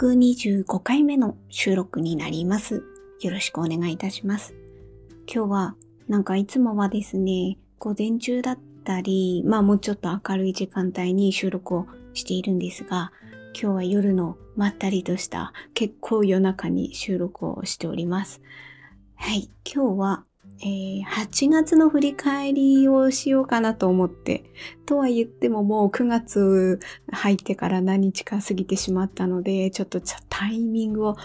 125回目の収録になります。よろしくお願いいたします。今日は、なんかいつもはですね、午前中だったり、まあもうちょっと明るい時間帯に収録をしているんですが、今日は夜のまったりとした結構夜中に収録をしております。はい、今日はえー、8月の振り返りをしようかなと思って、とは言ってももう9月入ってから何日か過ぎてしまったので、ちょっとタイミングを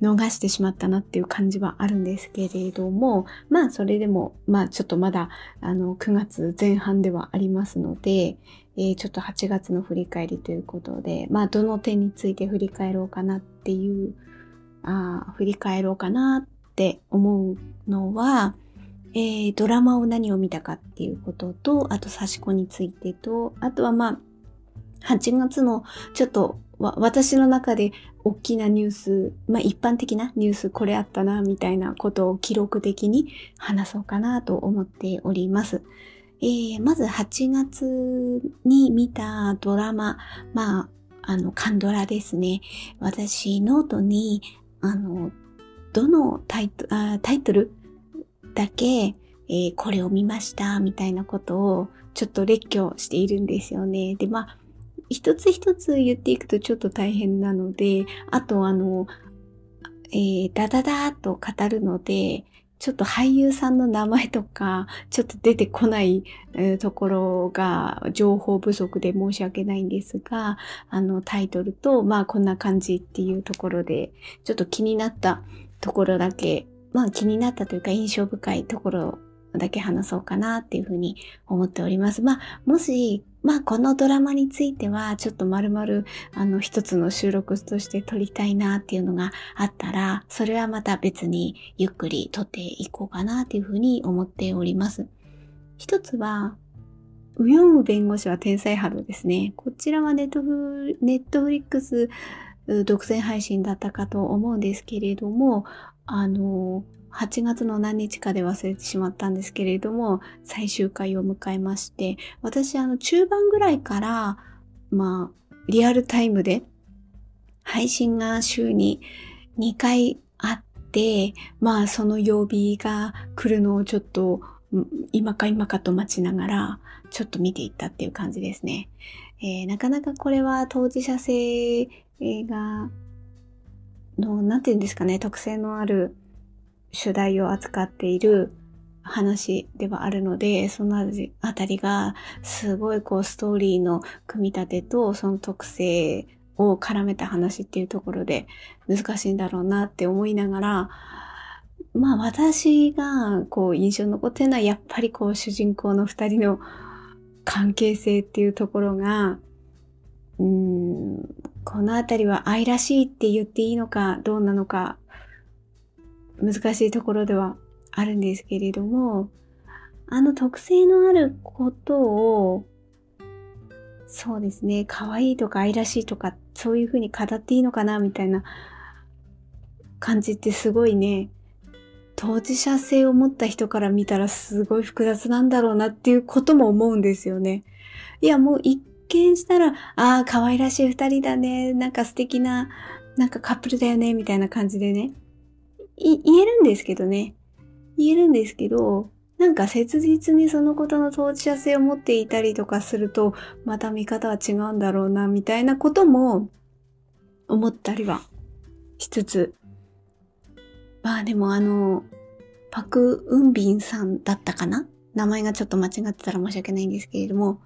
逃してしまったなっていう感じはあるんですけれども、まあそれでも、まあちょっとまだあの9月前半ではありますので、えー、ちょっと8月の振り返りということで、まあどの点について振り返ろうかなっていう、あ振り返ろうかなって思うのは、えー、ドラマを何を見たかっていうことと、あと差し子についてと、あとはまあ、8月のちょっと私の中で大きなニュース、まあ一般的なニュースこれあったな、みたいなことを記録的に話そうかなと思っております。えー、まず8月に見たドラマ、まあ、あの、韓ドラですね。私、ノートに、あの、どのタイトタイトルだけ、えー、これを見ましたみたいなことをちょっと列挙しているんですよね。で、まあ、一つ一つ言っていくとちょっと大変なので、あとあの、えー、ダダダーと語るので、ちょっと俳優さんの名前とか、ちょっと出てこない、ところが情報不足で申し訳ないんですが、あのタイトルと、まあこんな感じっていうところで、ちょっと気になったところだけまあ気になったというか印象深いところだけ話そうかなっていうふうに思っております。まあもし、まあこのドラマについてはちょっと丸々あの一つの収録として撮りたいなっていうのがあったら、それはまた別にゆっくり撮っていこうかなっていうふうに思っております。一つは、ウヨンウ弁護士は天才ハローですね。こちらはネトフネットフリックス独占配信だったかと思うんですけれども、あの、8月の何日かで忘れてしまったんですけれども、最終回を迎えまして、私、あの、中盤ぐらいから、まあ、リアルタイムで、配信が週に2回あって、まあ、その曜日が来るのをちょっと、今か今かと待ちながら、ちょっと見ていったっていう感じですね。えー、なかなかこれは当事者性がの、なんて言うんですかね、特性のある主題を扱っている話ではあるので、そのあたりがすごいこうストーリーの組み立てとその特性を絡めた話っていうところで難しいんだろうなって思いながら、まあ私がこう印象に残ってるのはやっぱりこう主人公の二人の関係性っていうところが、うん、このあたりは愛らしいって言っていいのかどうなのか難しいところではあるんですけれども、あの特性のあることを、そうですね、可愛いとか愛らしいとか、そういうふうに語っていいのかなみたいな感じってすごいね、当事者性を持った人から見たらすごい複雑なんだろうなっていうことも思うんですよね。いや、もう一見したら、ああ、可愛らしい二人だね。なんか素敵な、なんかカップルだよね。みたいな感じでね。言えるんですけどね。言えるんですけど、なんか切実にそのことの当事者性を持っていたりとかすると、また見方は違うんだろうな、みたいなことも思ったりはしつつ。まあでもあの、パク・ウンビンさんだったかな？名前がちょっと間違ってたら申し訳ないんですけれども、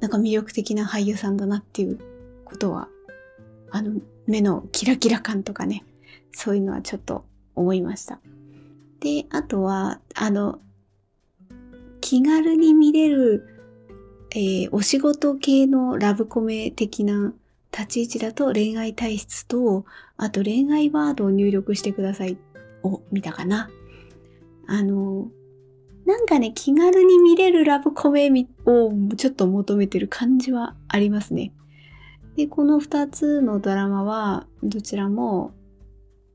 なんか魅力的な俳優さんだなっていうことは、あの、目のキラキラ感とかね、そういうのはちょっと思いました。で、あとは、あの、気軽に見れる、えー、お仕事系のラブコメ的な立ち位置だと恋愛体質と、あと恋愛ワードを入力してくださいを見たかな。あの、なんかね、気軽に見れるラブコメをちょっと求めてる感じはありますね。で、この二つのドラマは、どちらも、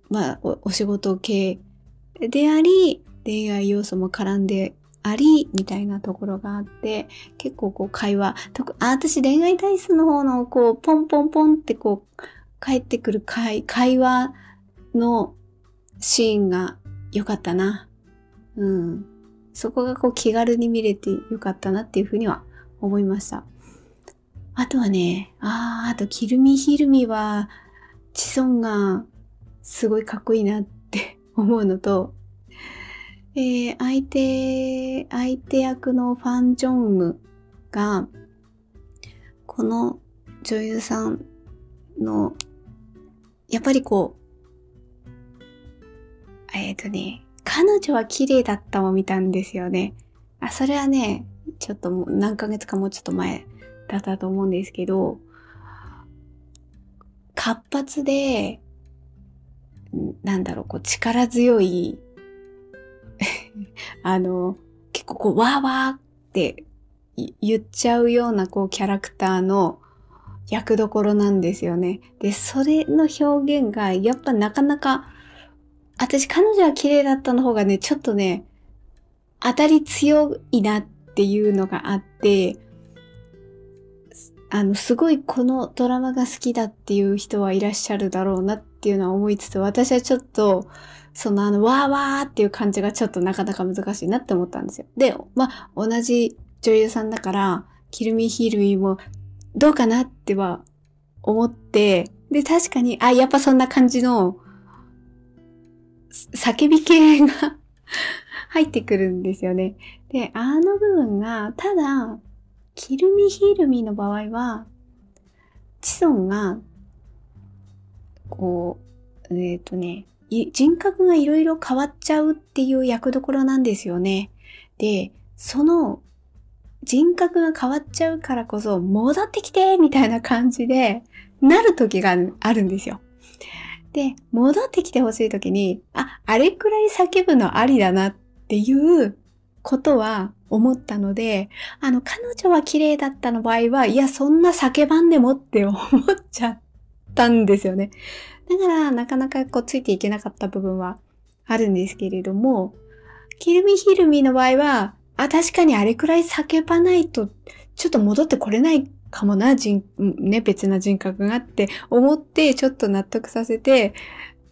まあお、仕事系であり、恋愛要素も絡んであり、みたいなところがあって、結構こう会話、とあ、私恋愛体質の方のこう、ポンポンポンってこう、帰ってくる会会話のシーンが良かったな。うん。そこがこう気軽に見れて良かったなっていうふうには思いました。あとはね、ああ、あとキルミヒルミは、チソンがすごいかっこいいなって思うのと、えー、相手、相手役のファン・ジョンウムが、この女優さんの、やっぱりこう、えっ、ー、とね、彼女は綺麗だったを見たんですよね。あ、それはね、ちょっともう何ヶ月かもうちょっと前だったと思うんですけど、活発で、なんだろう、こう力強い あの、結構こう、わーわーって言っちゃうようなこうキャラクターの役どころなんですよね。で、それの表現がやっぱなかなか、私彼女は綺麗だったの方がね、ちょっとね、当たり強いなっていうのがあって、あの、すごいこのドラマが好きだっていう人はいらっしゃるだろうなっていうのは思いつつ、私はちょっと、そのあの、わーわーっていう感じがちょっとなかなか難しいなって思ったんですよ。で、まあ、同じ女優さんだから、キルミヒールミもどうかなっては思って、で、確かに、あ、やっぱそんな感じの、叫び系が 入ってくるんですよね。で、あの部分が、ただ、キルミヒルミの場合は、チソンが、こう、えっ、ー、とね、人格がいろいろ変わっちゃうっていう役どころなんですよね。で、その人格が変わっちゃうからこそ戻ってきてみたいな感じでなる時があるんですよ。で、戻ってきてほしい時に、あ、あれくらい叫ぶのありだなっていうことは思ったので、あの、彼女は綺麗だったの場合は、いや、そんな叫ばんでもって思っちゃったんですよね。だから、なかなかこうついていけなかった部分はあるんですけれども、キルミヒルミの場合は、あ、確かにあれくらい叫ばないと、ちょっと戻ってこれないかもな、人、ね、別な人格があって思って、ちょっと納得させて、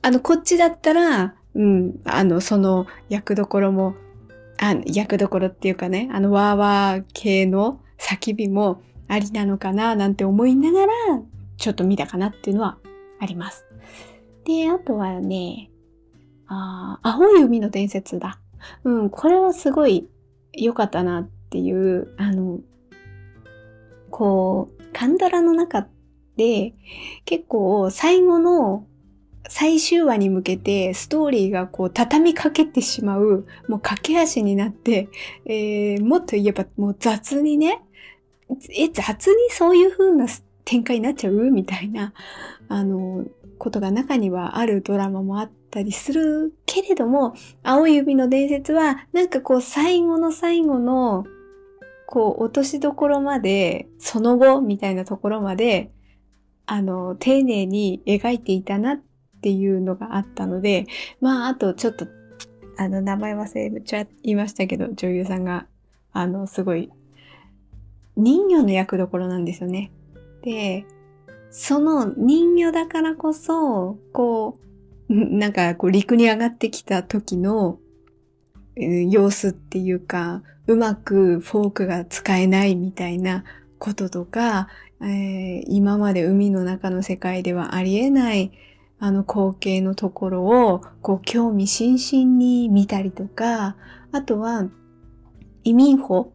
あの、こっちだったら、うん、あの、その役どころも、あ役どころっていうかね、あの、ワーワー系の叫びもありなのかな、なんて思いながら、ちょっと見たかなっていうのはあります。で、あとはね、あ青い海の伝説だ。うん、これはすごい良かったなっていう、あの、こう、カンドラの中で結構最後の最終話に向けてストーリーがこう畳みかけてしまう、もう駆け足になって、えー、もっと言えばもう雑にね、え、雑にそういう風な展開になっちゃう？みたいな、あの、ことが中にはあるドラマもあったりするけれども、青い指の伝説は、なんかこう最後の最後の、こう落としどころまで、その後みたいなところまで、あの、丁寧に描いていたなっていうのがあったので、まあ、あとちょっと、あの、名前忘れちゃいましたけど、女優さんが、あの、すごい、人魚の役どころなんですよね。で、その人魚だからこそ、こう、なんかこう陸に上がってきた時の様子っていうか、うまくフォークが使えないみたいなこととか、えー、今まで海の中の世界ではありえないあの光景のところをこう興味津々に見たりとか、あとは移民法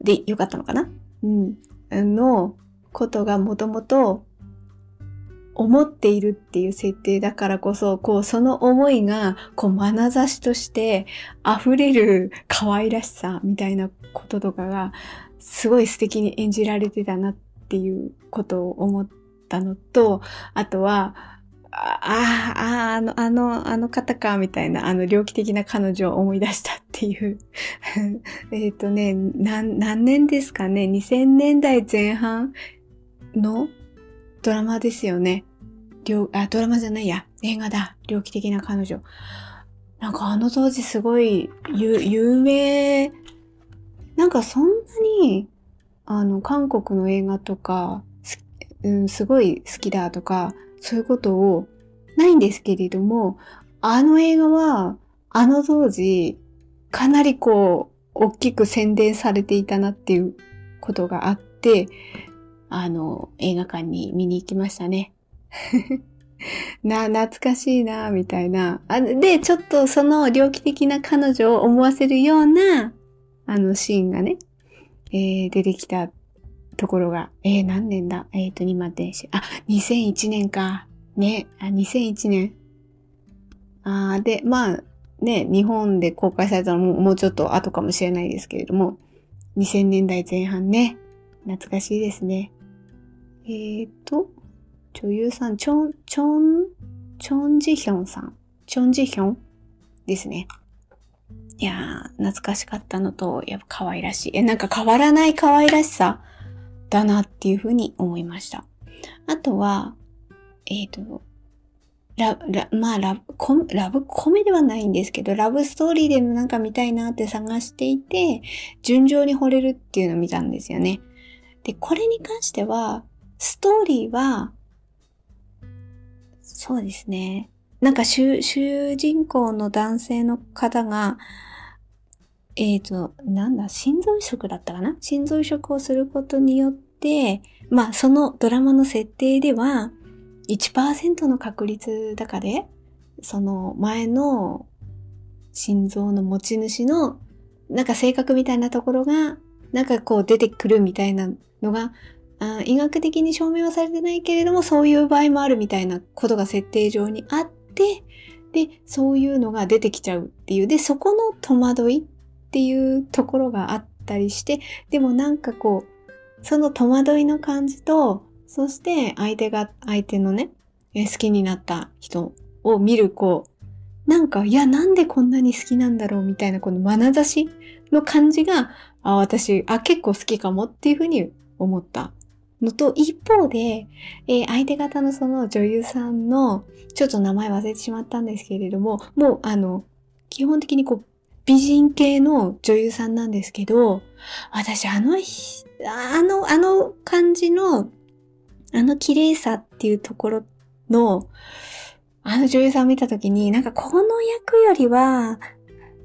でよかったのかな？うん。のことがもともと思っているっていう設定だからこそ、こう、その思いが、こう、眼差しとして溢れる可愛らしさみたいなこととかが、すごい素敵に演じられてたなっていうことを思ったのと、あとは、ああ、あの、あの、あの方か、みたいな、あの、猟奇的な彼女を思い出したっていう えっとね、何、何年ですかね ?2000 年代前半のドラマですよね。あ、ドラマじゃないや。映画だ。猟奇的な彼女。なんかあの当時すごい有名、なんかそんなに、あの、韓国の映画とか、うん、すごい好きだとか、そういうことをないんですけれども、あの映画は、あの当時、かなりこう、大きく宣伝されていたなっていうことがあって、あの、映画館に見に行きましたね。な、懐かしいな、みたいな。あで、ちょっとその猟奇的な彼女を思わせるような、あのシーンがね、えー、出てきたところが、えー、何年だ？えっ、ー、と、今電子、あ、2001年か。ね、あ、2001年。あで、まあ、ね、日本で公開されたのももうちょっと後かもしれないですけれども、2000年代前半ね、懐かしいですね。えーと、女優さん、チョン、チョン、チョンジヒョンさん。チョンジヒョンですね。いやー、懐かしかったのと、やっぱ可愛らしい。え、なんか変わらない可愛らしさだなっていうふうに思いました。あとは、えっ、ー、と、ラ、ラ、まあラブコメ、ラブコメではないんですけど、ラブストーリーでもなんか見たいなって探していて、順調に惚れるっていうのを見たんですよね。で、これに関しては、ストーリーは、そうですね。なんか主、主人公の男性の方が、えっ、ー、と、なんだ、心臓移植だったかな？心臓移植をすることによって、まあ、そのドラマの設定では、1%の確率だかで、その前の心臓の持ち主の、なんか性格みたいなところが、なんかこう出てくるみたいなのがあ医学的に証明はされてないけれども、そういう場合もあるみたいなことが設定上にあって、で、そういうのが出てきちゃうっていう。で、そこの戸惑いっていうところがあったりして、でもなんかこう、その戸惑いの感じと、そして相手が、相手のね、好きになった人を見るこう、なんか、いや、なんでこんなに好きなんだろうみたいなこの眼差しの感じが、あ、私、あ、結構好きかもっていうふうに思ったのと、一方で、えー、相手方のその女優さんの、ちょっと名前忘れてしまったんですけれども、もうあの、基本的にこう、美人系の女優さんなんですけど、私あのひ、あの、あの感じの、あの綺麗さっていうところの、あの女優さんを見たときに、なんかこの役よりは、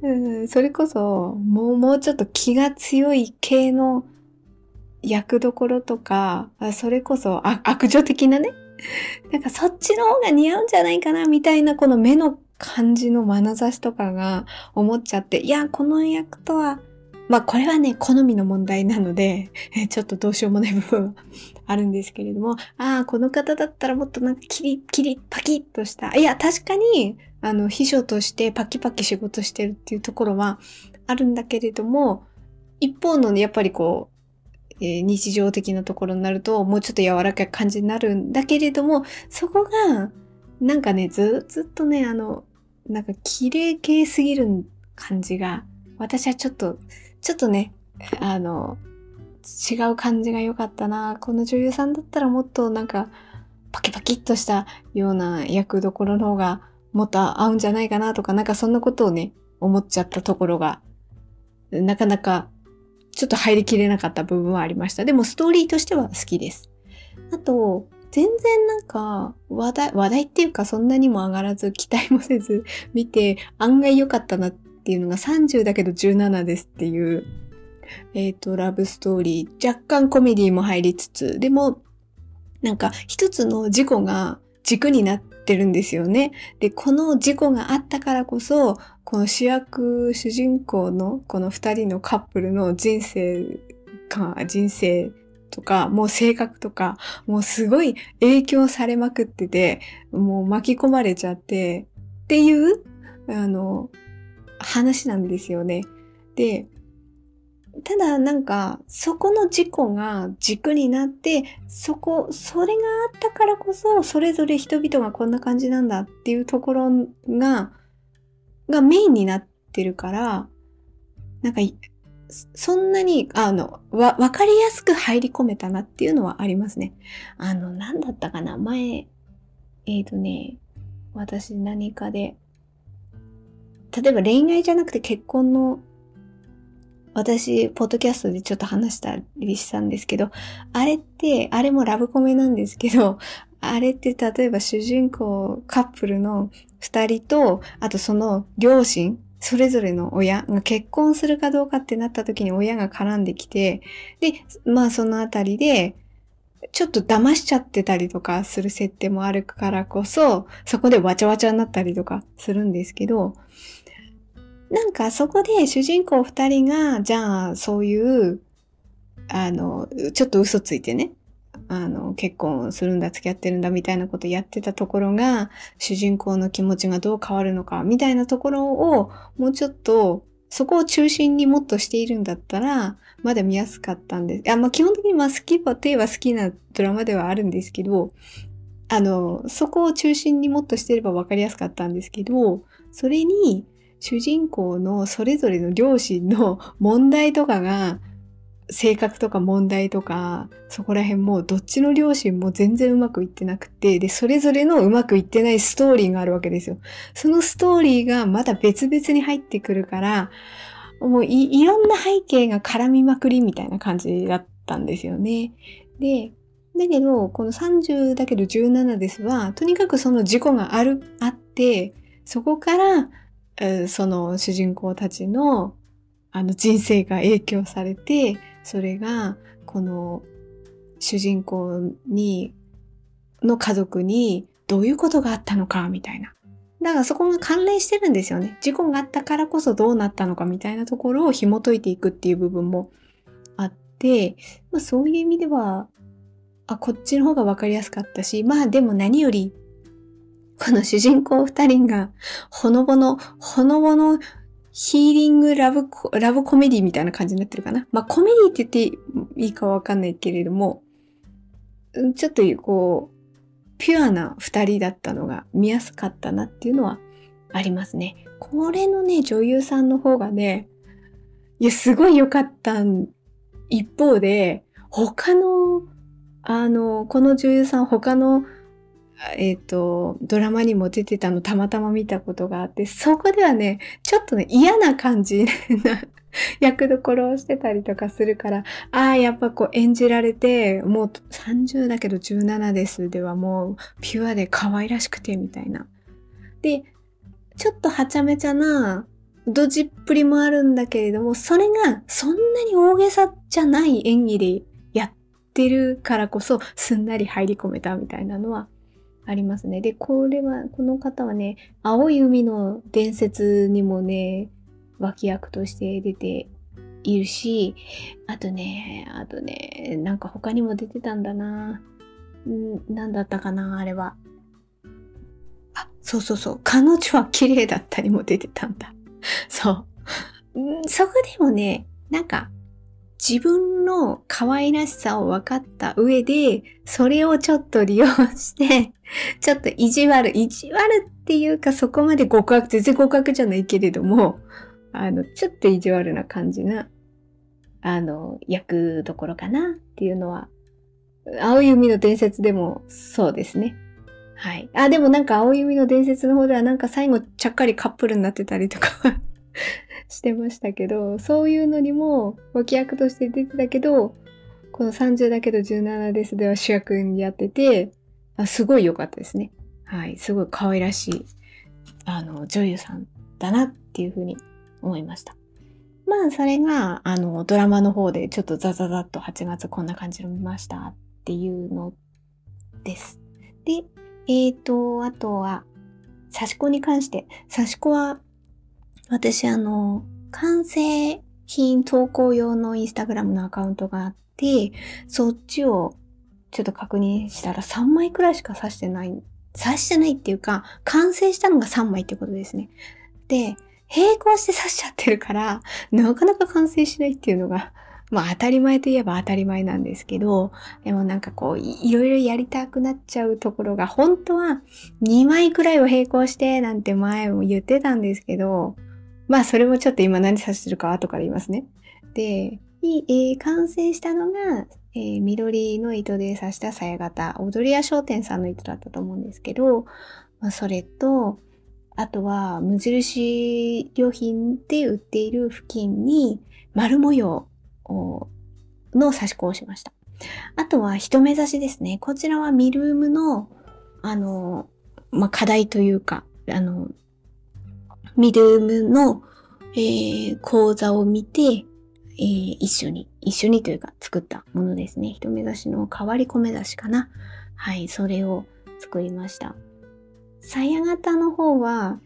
うん、それこそ、もう、もうちょっと気が強い系の役どころとか、それこそ悪女的なね。なんかそっちの方が似合うんじゃないかな、みたいなこの目の感じの眼差しとかが思っちゃって、いや、この役とは、まあこれはね、好みの問題なので、ちょっとどうしようもない部分は あるんですけれども、ああ、この方だったらもっとなんかキリッキリパキッとした。いや、確かに、あの、秘書としてパキパキ仕事してるっていうところはあるんだけれども、一方のねやっぱりこう、え、日常的なところになると、もうちょっと柔らかい感じになるんだけれども、そこが、なんかね、ず、ずっとね、あの、なんか綺麗系すぎる感じが、私はちょっと、ちょっとね、あの、違う感じが良かったな。この女優さんだったらもっとなんか、パキパキっとしたような役どころの方がもっと合うんじゃないかなとか、なんかそんなことをね、思っちゃったところが、なかなかちょっと入りきれなかった部分はありました。でもストーリーとしては好きです。あと、全然なんか話題、話題っていうかそんなにも上がらず期待もせず 見て案外良かったなっていうのが30だけど17ですっていう、えっ、ー、と、ラブストーリー。若干コメディも入りつつ、でもなんか一つの事故が軸になっててるんですよね。で、この事故があったからこそ、この主役、主人公のこの二人のカップルの人生か、人生とか、もう性格とか、もうすごい影響されまくってて、もう巻き込まれちゃって、っていう、あの、話なんですよね。で、ただなんか、そこの事故が軸になって、そこ、それがあったからこそ、それぞれ人々がこんな感じなんだっていうところが、がメインになってるから、なんか、そんなに、あの、わ、わかりやすく入り込めたなっていうのはありますね。あの、なんだったかな？前、えっ、ー、とね、私何かで、例えば恋愛じゃなくて結婚の私、ポッドキャストでちょっと話したりしたんですけど、あれって、あれもラブコメなんですけど、あれって例えば主人公カップルの二人と、あとその両親、それぞれの親が結婚するかどうかってなった時に親が絡んできて、で、まあそのあたりで、ちょっと騙しちゃってたりとかする設定もあるからこそ、そこでわちゃわちゃになったりとかするんですけど、なんかそこで主人公二人が、じゃあそういう、あの、ちょっと嘘ついてね、あの、結婚するんだ、付き合ってるんだ、みたいなことやってたところが、主人公の気持ちがどう変わるのか、みたいなところを、もうちょっと、そこを中心にもっとしているんだったら、まだ見やすかったんです。あ、まあ、基本的にまあ好き、といえば好きなドラマではあるんですけど、あの、そこを中心にもっとしてれば分かりやすかったんですけど、それに、主人公のそれぞれの両親の問題とかが性格とか問題とか、そこら辺もどっちの両親も全然うまくいってなくて、で、それぞれのうまくいってないストーリーがあるわけですよ。そのストーリーがまだ別々に入ってくるから、もういいろんな背景が絡みまくりみたいな感じだったんですよね。で、だけど、この30だけど17ですは、とにかくその事故がある、あって、そこから、その主人公たちのあの人生が影響されて、それが、この主人公に、の家族にどういうことがあったのか、みたいな。だからそこが関連してるんですよね。事故があったからこそどうなったのかみたいなところを紐解いていくっていう部分もあって、まあ、そういう意味では、あ、こっちの方がわかりやすかったし、まあでも何より、この主人公二人が、ほのぼの、ほのぼのヒーリングラブコ、ラブコメディみたいな感じになってるかな？まあ、コメディって言っていいかわかんないけれども、ちょっとこう、ピュアな二人だったのが見やすかったなっていうのはありますね。これのね、女優さんの方がね、いや、すごい良かった一方で、他の、あの、この女優さん他のえっ、ー、と、ドラマにも出てたのたまたま見たことがあって、そこではね、ちょっとね、嫌な感じな役どころをしてたりとかするから、ああ、やっぱこう演じられて、もう30だけど17ですではもうピュアで可愛らしくてみたいな。で、ちょっとはちゃめちゃな、ドジっぷりもあるんだけれども、それがそんなに大げさじゃない演技でやってるからこそ、すんなり入り込めたみたいなのはありますね。で、これは、この方はね、青い海の伝説にもね、脇役として出ているし、あとね、あとね、なんか他にも出てたんだな。んなんだったかな、あれは。あ、そうそうそう。彼女は綺麗だったりも出てたんだ。そう。そこでもね、なんか、自分の可愛らしさを分かった上で、それをちょっと利用して、ちょっと意地悪、意地悪っていうかそこまで極悪、全然極悪じゃないけれども、あの、ちょっと意地悪な感じな、あの、役どころかなっていうのは、青い海の伝説でもそうですね。はい。あ、でもなんか青い海の伝説の方ではなんか最後ちゃっかりカップルになってたりとか してましたけど、そういうのにも脇役として出てたけど、この30だけど17ですでは主役にやってて、あすごい良かったですね。はい。すごい可愛らしい、あの、女優さんだなっていうふうに思いました。まあ、それが、あの、ドラマの方でちょっとザザザッと8月こんな感じで見ましたっていうのです。で、えっ、ー、と、あとは、刺し子に関して、刺し子は私あの、完成品投稿用のインスタグラムのアカウントがあって、そっちをちょっと確認したら3枚くらいしか刺してない、刺してないっていうか、完成したのが3枚ってことですね。で、並行して刺しちゃってるから、なかなか完成しないっていうのが、まあ当たり前といえば当たり前なんですけど、でもなんかこういろいろやりたくなっちゃうところが、本当は2枚くらいを並行してなんて前も言ってたんですけど、まあ、それもちょっと今何指してるか後から言いますね。で、えー、完成したのが、えー、緑の糸で刺した鞘型、踊り屋商店さんの糸だったと思うんですけど、まあ、それと、あとは、無印良品で売っている付近に丸模様の刺し子をしました。あとは、一目差しですね。こちらはミルームの、あの、まあ、課題というか、あの、ミルームの、えー、講座を見て、えー、一緒に、一緒にというか作ったものですね。一目差しの変わり込め差しかな。はい、それを作りました。鞘型の方は、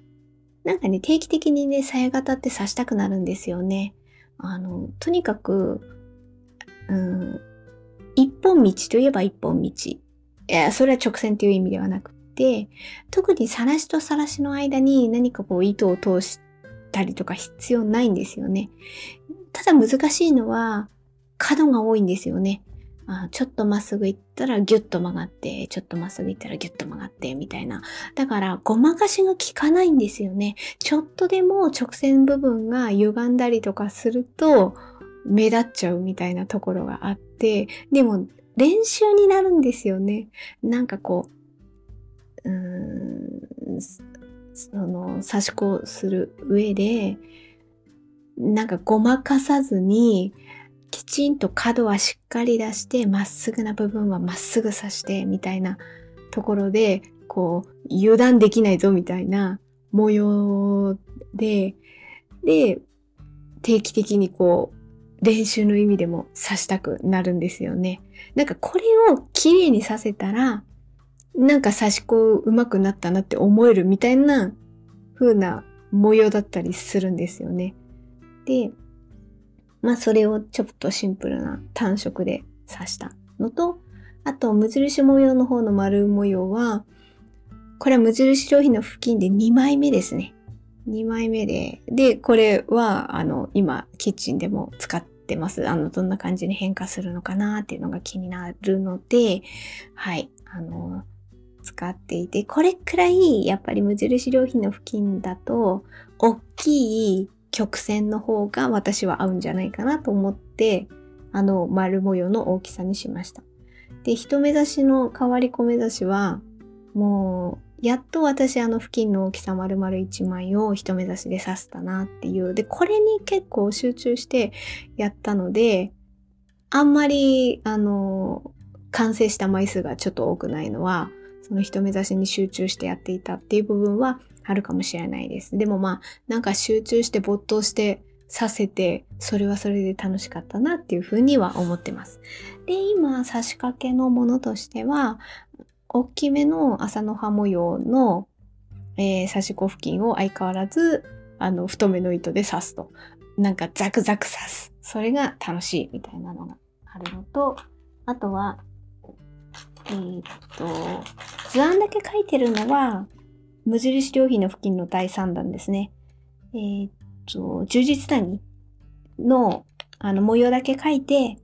なんかね、定期的にね、鞘型って刺したくなるんですよね。あの、とにかく、うん、一本道といえば一本道。いや、それは直線という意味ではなくて、特にさらしとさらしの間に何かこう糸を通したりとか必要ないんですよね。ただ難しいのは、角が多いんですよね。あちょっとまっすぐ行ったらギュッと曲がって、ちょっとまっすぐ行ったらギュッと曲がって、みたいな。だから、ごまかしが効かないんですよね。ちょっとでも直線部分が歪んだりとかすると、目立っちゃうみたいなところがあって、でも、練習になるんですよね。なんかこう、うん、その、差し子する上で、なんかごまかさずに、きちんと角はしっかり出して、まっすぐな部分はまっすぐ刺して、みたいなところで、こう、油断できないぞみたいな模様で、で、定期的にこう、練習の意味でも刺したくなるんですよね。なんかこれを綺麗にさせたら、なんか刺し子上手くなったなって思えるみたいな風な模様だったりするんですよね。で、まあそれをちょっとシンプルな単色で刺したのと、あと無印模様の方の丸模様は、これは無印良品の付近で2枚目ですね。2枚目で、で、これは、あの、今、キッチンでも使ってます。あの、どんな感じに変化するのかなっていうのが気になるので、はい、あの、使っていて、これくらい、やっぱり無印良品の付近だと、大きい曲線の方が私は合うんじゃないかなと思って、あの丸模様の大きさにしました。で、一目指しの変わり込め指しは、もう、やっと私あの付近の大きさ丸々1枚を一目指しで刺したなっていう。で、これに結構集中してやったので、あんまり、あの、完成した枚数がちょっと多くないのは、その一目指しに集中してやっていたっていう部分はあるかもしれないです。でもまあ、なんか集中して没頭してさせて、それはそれで楽しかったなっていうふうには思ってます。で、今、差し掛けのものとしては、大きめの朝の葉模様の、えー、差し子付近を相変わらず、あの、太めの糸で刺すと。なんかザクザク刺す。それが楽しいみたいなのがあるのと、あとは、えー、っと、図案だけ書いてるのは、無印良品の付近の第3弾ですね。えー、っと、充実谷のあの模様だけ描いて、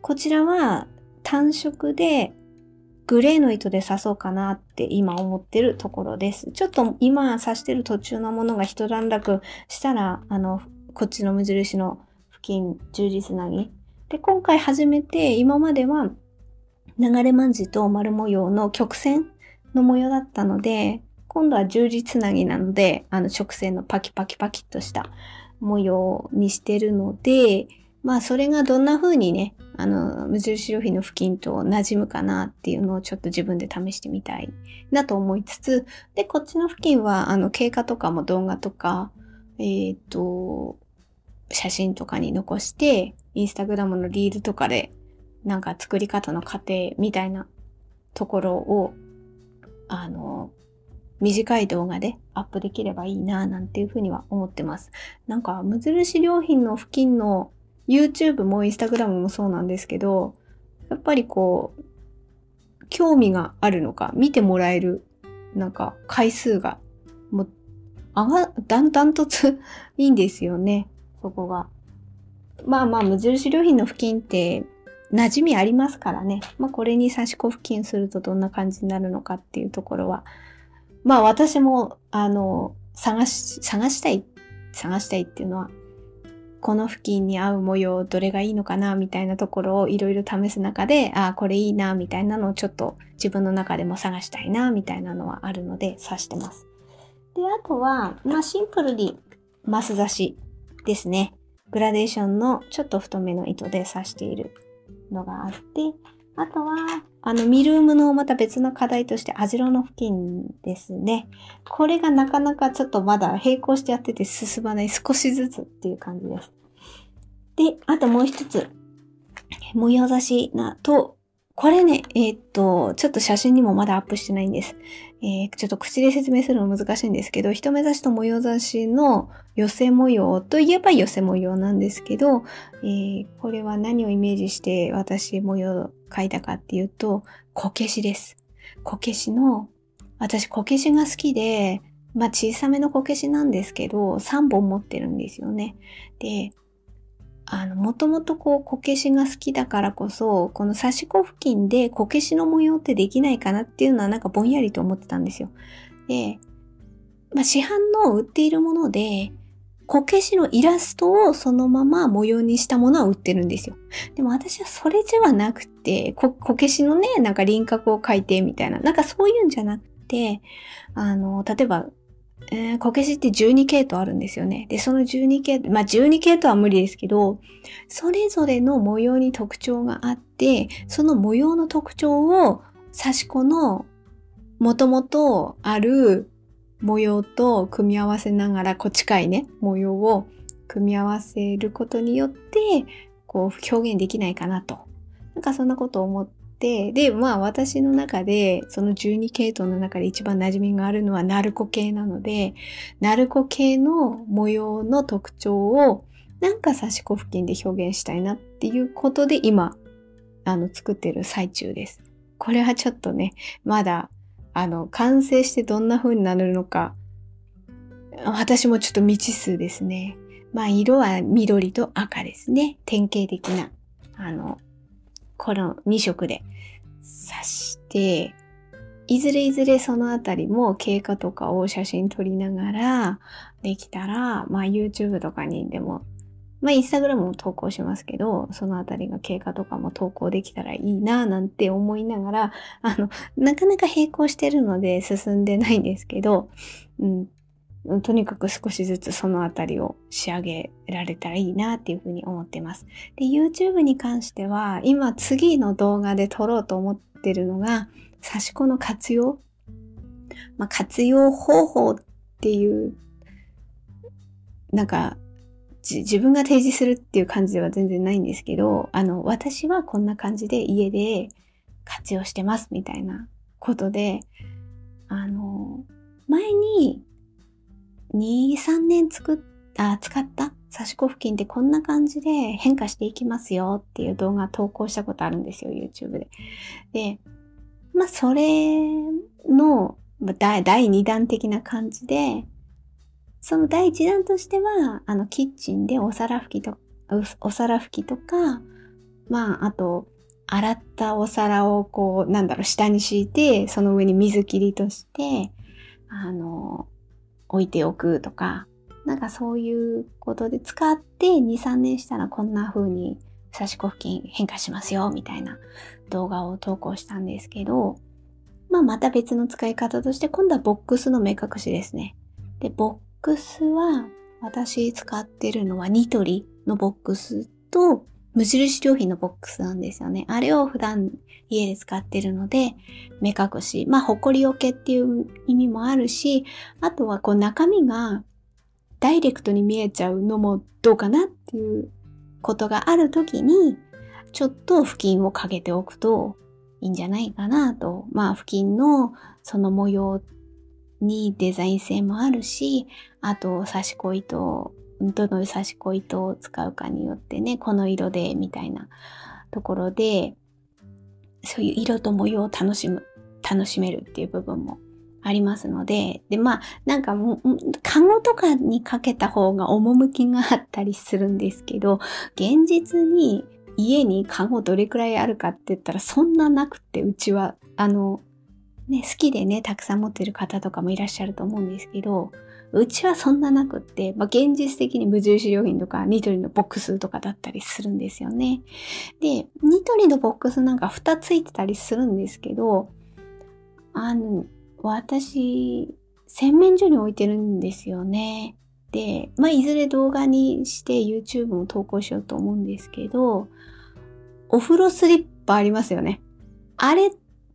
こちらは単色でグレーの糸で刺そうかなって今思ってるところです。ちょっと今刺してる途中のものが一段落したら、あの、こっちの無印の付近充実なぎ。で、今回初めて今までは流れまんじと丸模様の曲線の模様だったので、今度は十字つなぎなので、あの直線のパキパキパキっとした模様にしてるので、まあそれがどんな風にね、あの、無印良品の付近と馴染むかなっていうのをちょっと自分で試してみたいなと思いつつ、で、こっちの付近は、あの、経過とかも動画とか、えっ、ー、と、写真とかに残して、インスタグラムのリールとかで、なんか作り方の過程みたいなところを、あの、短い動画でアップできればいいななんていうふうには思ってます。なんか無印良品の付近の YouTube も Instagram もそうなんですけど、やっぱりこう、興味があるのか、見てもらえる、なんか回数が、もう、あが、だんだんとついいんですよね、そこが。まあまあ、無印良品の付近って馴染みありますからね。まあこれに差し子付近するとどんな感じになるのかっていうところはまあ私も、あの、探し、探したい、探したいっていうのは、この付近に合う模様どれがいいのかなみたいなところをいろいろ試す中で、ああ、これいいなみたいなのをちょっと自分の中でも探したいなみたいなのはあるので刺してます。で、あとは、まあシンプルにマス刺しですね。グラデーションのちょっと太めの糸で刺しているのがあって、あとは、あの、ミルームのまた別の課題として、アジロの付近ですね。これがなかなかちょっとまだ並行してやってて進まない少しずつっていう感じです。で、あともう一つ。模様差しなと、これね、えー、っと、ちょっと写真にもまだアップしてないんです。えー、ちょっと口で説明するの難しいんですけど、一目差しと模様差しの寄せ模様といえば寄せ模様なんですけど、えー、これは何をイメージして私模様を描いたかっていうと、こけしです。こけしの、私こけしが好きで、まあ小さめのこけしなんですけど、3本持ってるんですよね。で、あの、もともとこう、こけしが好きだからこそ、この刺し子付近でこけしの模様ってできないかなっていうのはなんかぼんやりと思ってたんですよ。で、まあ、市販の売っているもので、こけしのイラストをそのまま模様にしたものは売ってるんですよ。でも私はそれではなくて、こ、こけしのね、なんか輪郭を描いてみたいな、なんかそういうんじゃなくて、あの、例えばえー、こけしって12系統あるんですよね。で、その12系統、まあ12系統は無理ですけど、それぞれの模様に特徴があって、その模様の特徴を刺し子の元々ある模様と組み合わせながら、こ近いね、模様を組み合わせることによって、こう表現できないかなと。なんかそんなことを思っ、で、まあ私の中で、その12系統の中で一番馴染みがあるのはナルコ系なので、ナルコ系の模様の特徴をなんか刺し子付近で表現したいなっていうことで今、あの、作ってる最中です。これはちょっとね、まだ、あの、完成してどんな風になるのか、私もちょっと未知数ですね。まあ、色は緑と赤ですね。典型的な、あの、この2色で刺して、いずれいずれそのあたりも経過とかを写真撮りながらできたら、まあ YouTube とかにでも、まあ Instagram も投稿しますけど、そのあたりが経過とかも投稿できたらいいなぁなんて思いながら、あの、なかなか並行してるので進んでないんですけど、うん、とにかく少しずつそのあたりを仕上げられたらいいなっていうふうに思ってます。で、YouTube に関しては、今次の動画で撮ろうと思ってるのが、刺し子の活用。まあ、活用方法っていう、なんか、自分が提示するっていう感じでは全然ないんですけど、あの、私はこんな感じで家で活用してますみたいなことで、あの、前に2、3年作っあ使った？差し子付近でこんな感じで変化していきますよっていう動画投稿したことあるんですよ、YouTube で。で、まあ、それの第第2弾的な感じで、その第1弾としては、あの、キッチンでお皿拭きと、お皿拭きとか、まあ、あと、洗ったお皿をこう、なんだろう、下に敷いて、その上に水切りとして、あの、置いておくとか、なんかそういうことで使って2、3年したらこんな風に差し子付近変化しますよみたいな動画を投稿したんですけど、まあまた別の使い方として今度はボックスの目隠しですね。で、ボックスは私使ってるのはニトリのボックスと無印良品のボックスなんですよね。あれを普段家で使ってるので、目隠し。まあ、埃よけっていう意味もあるし、あとはこう中身がダイレクトに見えちゃうのもどうかなっていうことがあるときに、ちょっと布巾をかけておくといいんじゃないかなと。まあ、布巾のその模様にデザイン性もあるし、あと差し子糸どの差し子糸を使うかによってね、この色でみたいなところで、そういう色と模様を楽しむ、楽しめるっていう部分もありますので、で、まあ、なんか、カゴとかにかけた方が趣があったりするんですけど、現実に家にカゴどれくらいあるかって言ったらそんななくて、うちは、あの、ね、好きでね、たくさん持ってる方とかもいらっしゃると思うんですけど、うちはそんななくって、まあ、現実的に無印良品とかニトリのボックスとかだったりするんですよね。で、ニトリのボックスなんか蓋ついてたりするんですけど、あの、私、洗面所に置いてるんですよね。で、まあ、いずれ動画にして YouTube も投稿しようと思うんですけど、お風呂スリッパありますよね。あれ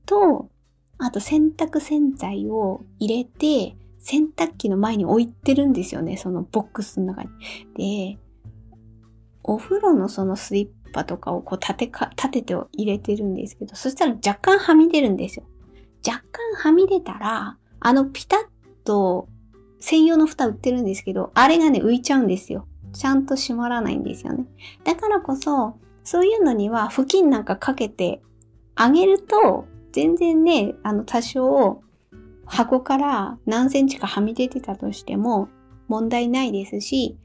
と、あと洗濯洗剤を入れて、洗濯機の前に置いてるんですよね。そのボックスの中に。で、お風呂のそのスリッパとかをこう立てか、立てて入れてるんですけど、そしたら若干はみ出るんですよ。若干はみ出たら、あのピタッと専用の蓋売ってるんですけど、あれがね、浮いちゃうんですよ。ちゃんと閉まらないんですよね。だからこそ、そういうのには布巾なんかかけてあげると、全然ね、あの多少箱から何センチかはみ出てたとしても問題ないですし、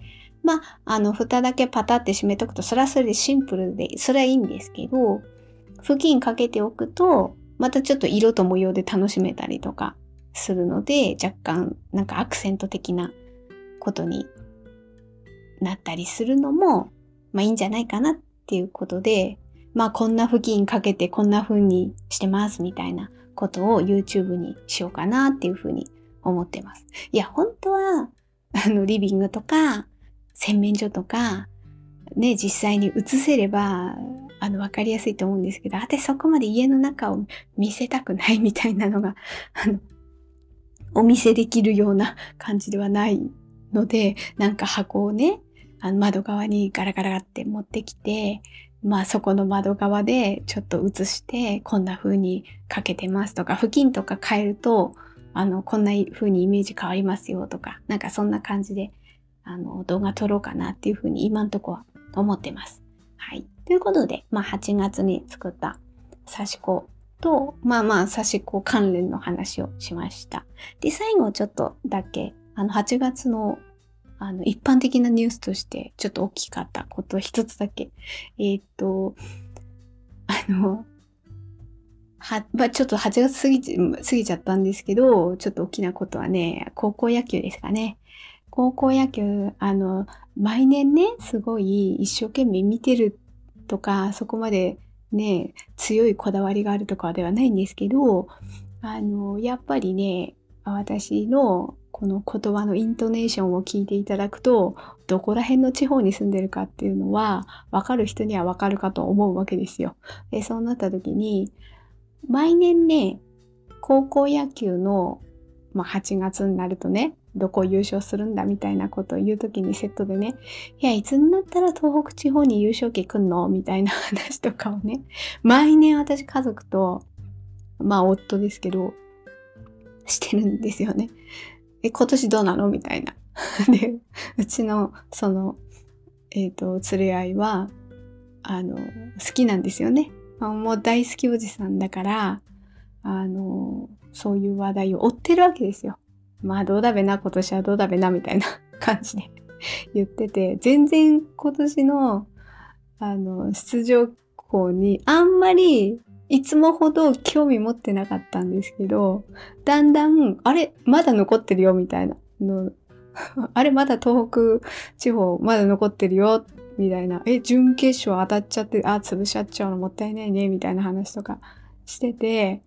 まあ、あの、蓋だけパタって閉めとくと、それはそれでシンプルで、それはいいんですけど、布巾かけておくと、またちょっと色と模様で楽しめたりとかするので、若干なんかアクセント的なことになったりするのも、まあいいんじゃないかなっていうことで、まあこんな布巾かけてこんな風にしてますみたいなことを YouTube にしようかなっていう風に思ってます。いや、本当は、あの、リビングとか、洗面所とか、ね、実際に映せれば、あの、わかりやすいと思うんですけど、私そこまで家の中を見せたくないみたいなのが、あの、お見せできるような感じではないので、なんか箱をね、あの窓側にガラガラって持ってきて、まあそこの窓側でちょっと映して、こんな風にかけてますとか、付近とか変えると、あの、こんな風にイメージ変わりますよとか、なんかそんな感じで、あの、動画撮ろうかなっていう風に今んとこは思ってます。はい。ということで、まあ8月に作った刺し子と、まあまあ刺し子関連の話をしました。で、最後ちょっとだけ、あの8月のあの、一般的なニュースとしてちょっと大きかったこと一つだけ。えー、っと、あの、は、まあ、ちょっと8月過ぎ過ぎちゃったんですけど、ちょっと大きなことはね、高校野球ですかね。高校野球、あの、毎年ね、すごい一生懸命見てるとか、そこまでね、強いこだわりがあるとかではないんですけど、あの、やっぱりね、私のこの言葉のイントネーションを聞いていただくと、どこら辺の地方に住んでるかっていうのは、わかる人にはわかるかと思うわけですよ。で、そうなった時に、毎年ね、高校野球の、まあ、8月になるとね、どこ優勝するんだみたいなことを言う時にセットでね、いや、いつになったら東北地方に優勝旗来んの？みたいな話とかをね、毎年私家族と、まあ夫ですけど、してるんですよね。え、今年どうなの？みたいな。で、うちの、その、えっ、ー、と、連れ合いは、あの、好きなんですよね。もう大好きおじさんだから、あの、そういう話題を追ってるわけですよ。まあ、どうだべな、今年はどうだべな、みたいな 感じで 言ってて、全然今年の、あの、出場校にあんまりいつもほど興味持ってなかったんですけど、だんだん、あれ、まだ残ってるよ、みたいな。あれ、まだ東北地方、まだ残ってるよ、みたいな。え、準決勝当たっちゃって、あ、潰しちゃっちゃうのもったいないね、みたいな話とかしてて、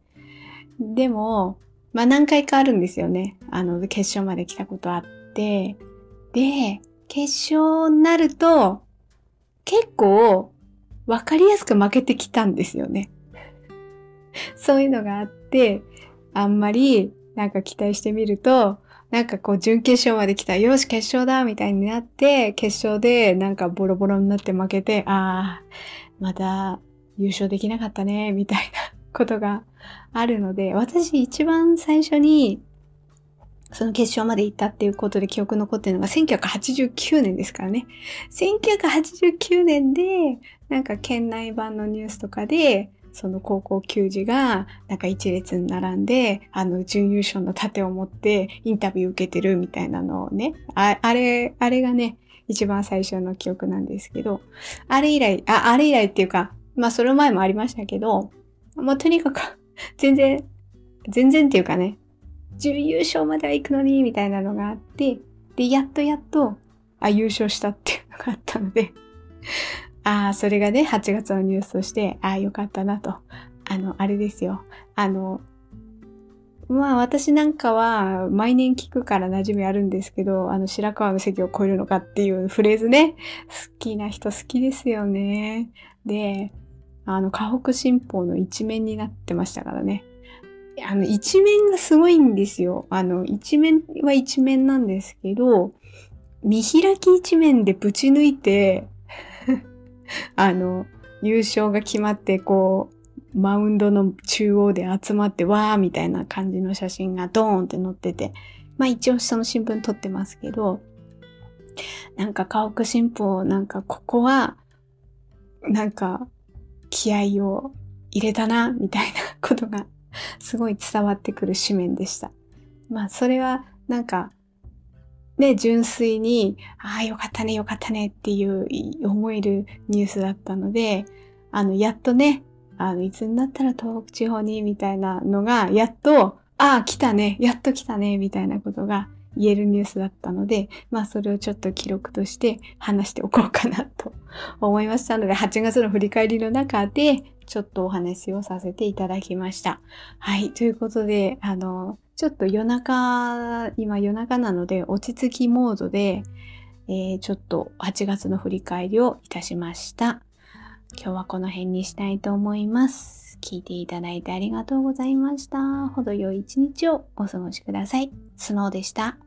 でも、まあ何回かあるんですよね。あの、決勝まで来たことあって。で、決勝になると、結構、わかりやすく負けてきたんですよね。そういうのがあって、あんまりなんか期待してみると、なんかこう準決勝まで来た、よし決勝だみたいになって、決勝でなんかボロボロになって負けて、ああ、また優勝できなかったね、みたいな ことがあるので、私一番最初にその決勝まで行ったっていうことで記憶残ってるのが1989年ですからね。1989年で、なんか県内版のニュースとかで、その高校球児がなんか一列に並んで、あの準優勝の盾を持ってインタビュー受けてるみたいなのをね、あれ、あれがね、一番最初の記憶なんですけど、あれ以来、あ、あれ以来っていうか、まあその前もありましたけど、もうとにかく全然、全然っていうかね、準優勝までは行くのに、みたいなのがあって、で、やっとやっと、あ、優勝したっていうのがあったのでああ、それがね、8月のニュースとして、ああ、よかったなと。あの、あれですよ。あの、まあ私なんかは毎年聞くから馴染みあるんですけど、あの白川の席を超えるのかっていうフレーズね、好きな人好きですよね。で、あの、河北新報の一面になってましたからね。あの、一面がすごいんですよ。あの、一面は一面なんですけど、見開き一面でぶち抜いてあの、優勝が決まって、こう、マウンドの中央で集まって、わーみたいな感じの写真がドーンって載ってて、まあ一応その新聞撮ってますけど、なんか家屋新報、なんかここは、なんか気合を入れたな、みたいなことがすごい伝わってくる紙面でした。まあそれはなんかね、純粋に、ああ、よかったね、よかったねっていう思えるニュースだったので、あの、やっとね、あの、いつになったら東北地方に、みたいなのが、やっと、ああ、来たね、やっと来たね、みたいなことが言えるニュースだったので、まあそれをちょっと記録として話しておこうかなと 思いましたので、8月の振り返りの中で、ちょっとお話をさせていただきました。はい、ということで、あの、ちょっと夜中、今夜中なので落ち着きモードで、えー、ちょっと8月の振り返りをいたしました。今日はこの辺にしたいと思います。聞いていただいてありがとうございました。程よい一日をお過ごしください。スノーでした。